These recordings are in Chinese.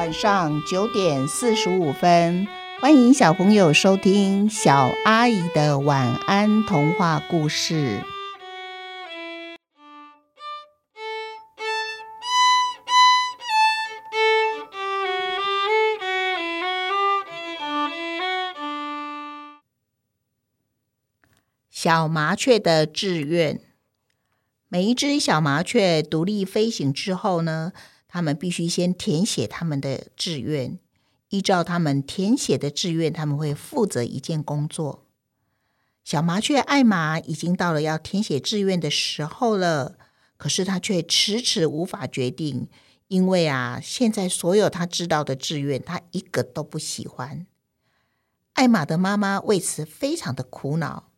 晚上九点四十五分，欢迎小朋友收听小阿姨的晚安童话故事。小麻雀的志愿。每一只小麻雀独立飞行之后呢，他们必须先填写他们的志愿。依照他们填写的志愿，他们会负责一件工作。小麻雀艾玛已经到了要填写志愿的时候了，可是他却迟迟无法决定，因为啊，现在所有他知道的志愿，他一个都不喜欢。艾玛的妈妈为此非常的苦恼。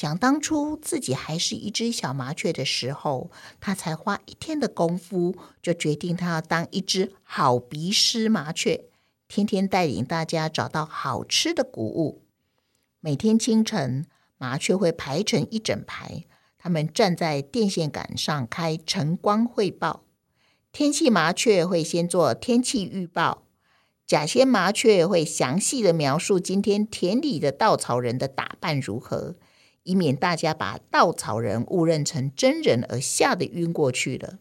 想当初自己还是一只小麻雀的时候，他才花一天的功夫就决定他要当一只好鼻师麻雀，天天带领大家找到好吃的谷物。每天清晨，麻雀会排成一整排，他们站在电线杆上开晨光汇报。天气麻雀会先做天气预报，假仙麻雀会详细的描述今天田里的稻草人的打扮如何。以免大家把稻草人误认成真人而吓得晕过去了。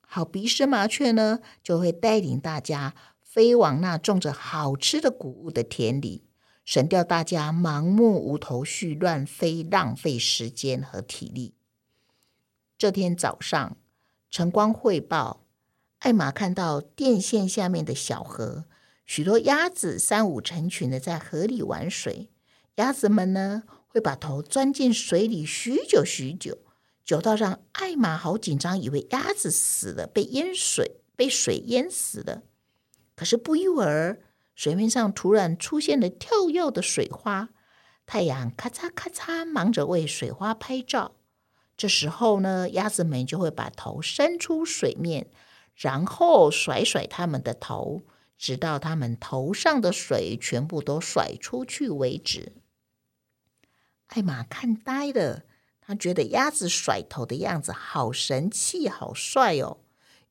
好鼻屎麻雀呢，就会带领大家飞往那种着好吃的谷物的田里，省掉大家盲目无头绪、乱飞、浪费时间和体力。这天早上，晨光汇报，艾玛看到电线下面的小河，许多鸭子三五成群的在河里玩水。鸭子们呢？会把头钻进水里许久许久，久到让艾玛好紧张，以为鸭子死了，被淹水，被水淹死了。可是不一会儿，水面上突然出现了跳跃的水花，太阳咔嚓咔嚓忙着为水花拍照。这时候呢，鸭子们就会把头伸出水面，然后甩甩它们的头，直到它们头上的水全部都甩出去为止。艾玛看呆了，他觉得鸭子甩头的样子好神气、好帅哦。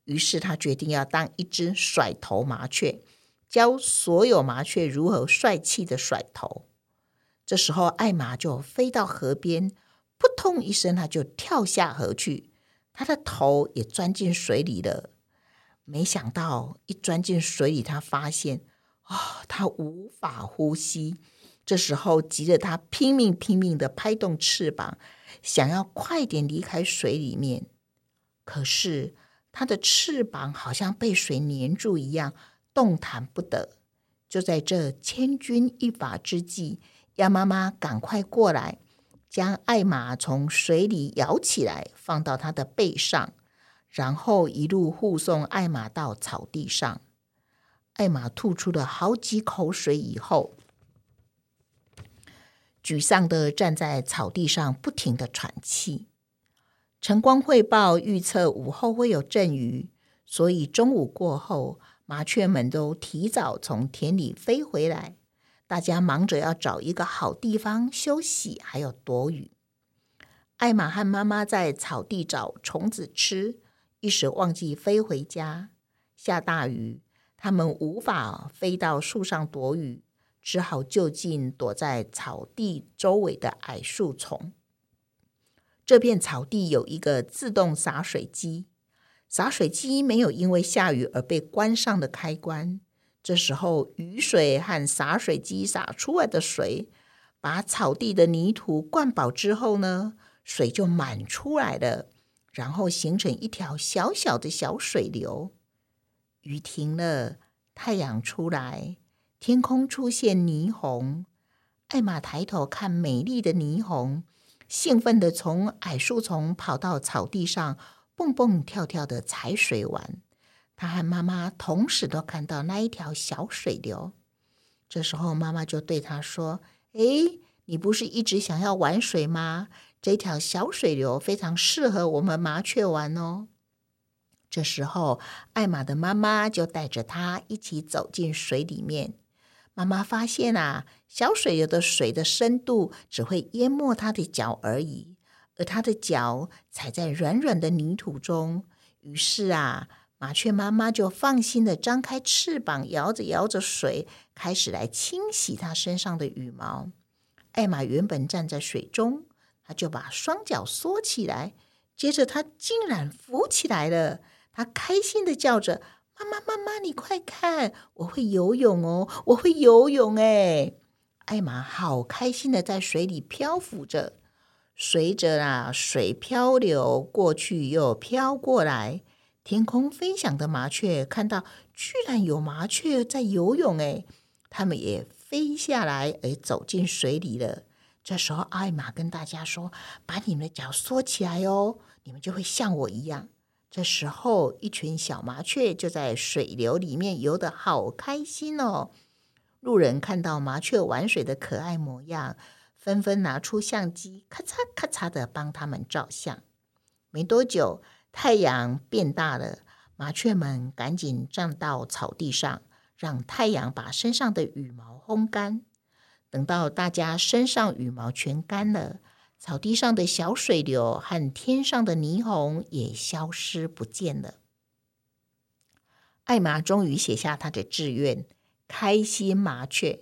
于是他决定要当一只甩头麻雀，教所有麻雀如何帅气的甩头。这时候，艾玛就飞到河边，扑通一声，他就跳下河去，他的头也钻进水里了。没想到，一钻进水里，他发现啊，他无法呼吸。这时候，急得他拼命拼命的拍动翅膀，想要快点离开水里面。可是，他的翅膀好像被水粘住一样，动弹不得。就在这千钧一发之际，鸭妈妈赶快过来，将艾玛从水里舀起来，放到它的背上，然后一路护送艾玛到草地上。艾玛吐出了好几口水以后。沮丧的站在草地上，不停的喘气。晨光汇报预测午后会有阵雨，所以中午过后，麻雀们都提早从田里飞回来。大家忙着要找一个好地方休息，还有躲雨。艾玛和妈妈在草地找虫子吃，一时忘记飞回家。下大雨，他们无法飞到树上躲雨。只好就近躲在草地周围的矮树丛。这片草地有一个自动洒水机，洒水机没有因为下雨而被关上的开关。这时候，雨水和洒水机洒出来的水，把草地的泥土灌饱之后呢，水就满出来了，然后形成一条小小的小水流。雨停了，太阳出来。天空出现霓虹，艾玛抬头看美丽的霓虹，兴奋地从矮树丛跑到草地上，蹦蹦跳跳的踩水玩。他和妈妈同时都看到那一条小水流。这时候，妈妈就对他说：“诶，你不是一直想要玩水吗？这条小水流非常适合我们麻雀玩哦。”这时候，艾玛的妈妈就带着他一起走进水里面。妈妈发现啊，小水流的水的深度只会淹没他的脚而已，而他的脚踩在软软的泥土中。于是啊，麻雀妈妈就放心的张开翅膀，摇着摇着水，开始来清洗它身上的羽毛。艾玛原本站在水中，他就把双脚缩起来，接着他竟然浮起来了。他开心的叫着：“妈妈，妈妈，你快看，我会游泳哦，我会游泳！”哎，艾玛好开心的在水里漂浮着，随着啊水漂流过去又飘过来。天空飞翔的麻雀看到，居然有麻雀在游泳，哎，它们也飞下来，而走进水里了。这时候，艾玛跟大家说：“把你们的脚缩起来哦，你们就会像我一样。”这时候，一群小麻雀就在水流里面游得好开心哦。路人看到麻雀玩水的可爱模样，纷纷拿出相机，咔嚓咔嚓的帮他们照相。没多久，太阳变大了，麻雀们赶紧站到草地上，让太阳把身上的羽毛烘干。等到大家身上羽毛全干了。草地上的小水流和天上的霓虹也消失不见了。艾玛终于写下他的志愿——开心麻雀。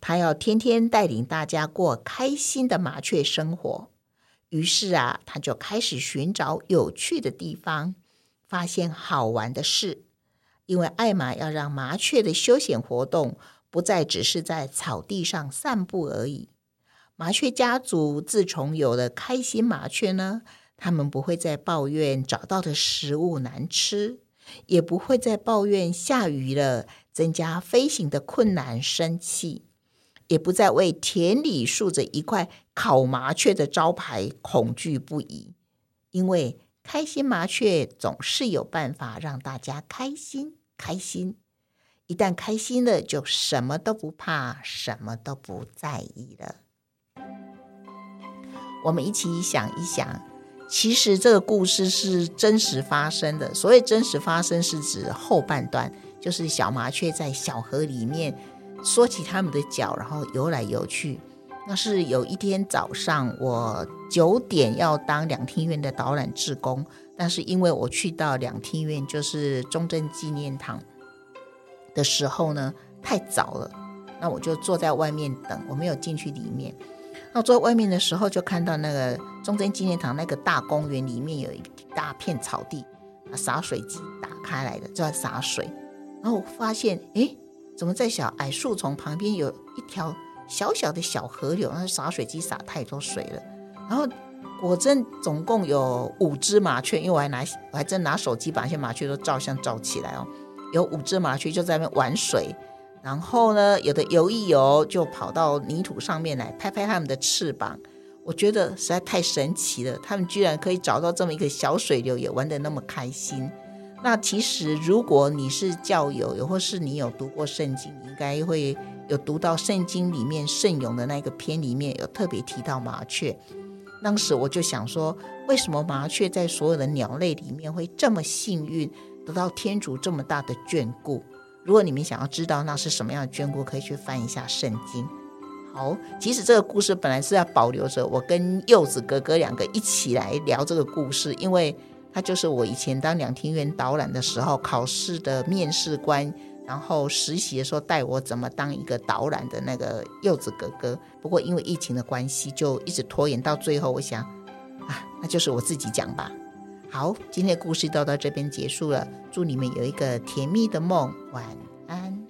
他要天天带领大家过开心的麻雀生活。于是啊，他就开始寻找有趣的地方，发现好玩的事。因为艾玛要让麻雀的休闲活动不再只是在草地上散步而已。麻雀家族自从有了开心麻雀呢，他们不会再抱怨找到的食物难吃，也不会再抱怨下雨了增加飞行的困难生气，也不再为田里竖着一块烤麻雀的招牌恐惧不已，因为开心麻雀总是有办法让大家开心开心。一旦开心了，就什么都不怕，什么都不在意了。我们一起想一想，其实这个故事是真实发生的。所谓真实发生，是指后半段，就是小麻雀在小河里面缩起它们的脚，然后游来游去。那是有一天早上，我九点要当两厅院的导览志工，但是因为我去到两厅院，就是中正纪念堂的时候呢，太早了，那我就坐在外面等，我没有进去里面。那坐在外面的时候，就看到那个中贞纪念堂那个大公园里面有一大片草地，啊洒水机打开来的，就在洒水。然后我发现，哎，怎么在小矮树丛旁边有一条小小的小河流？那洒水机洒太多水了。然后果真总共有五只麻雀，因为我还拿我还真拿手机把那些麻雀都照相照起来哦。有五只麻雀就在那边玩水。然后呢，有的游一游就跑到泥土上面来拍拍它们的翅膀，我觉得实在太神奇了。它们居然可以找到这么一个小水流，也玩得那么开心。那其实如果你是教友，又或是你有读过圣经，应该会有读到圣经里面圣咏的那个篇里面有特别提到麻雀。当时我就想说，为什么麻雀在所有的鸟类里面会这么幸运，得到天主这么大的眷顾？如果你们想要知道那是什么样的眷顾，可以去翻一下圣经。好，其实这个故事本来是要保留着我跟柚子哥哥两个一起来聊这个故事，因为他就是我以前当两厅院导览的时候考试的面试官，然后实习的时候带我怎么当一个导览的那个柚子哥哥。不过因为疫情的关系，就一直拖延到最后。我想啊，那就是我自己讲吧。好，今天的故事就到这边结束了。祝你们有一个甜蜜的梦，晚安。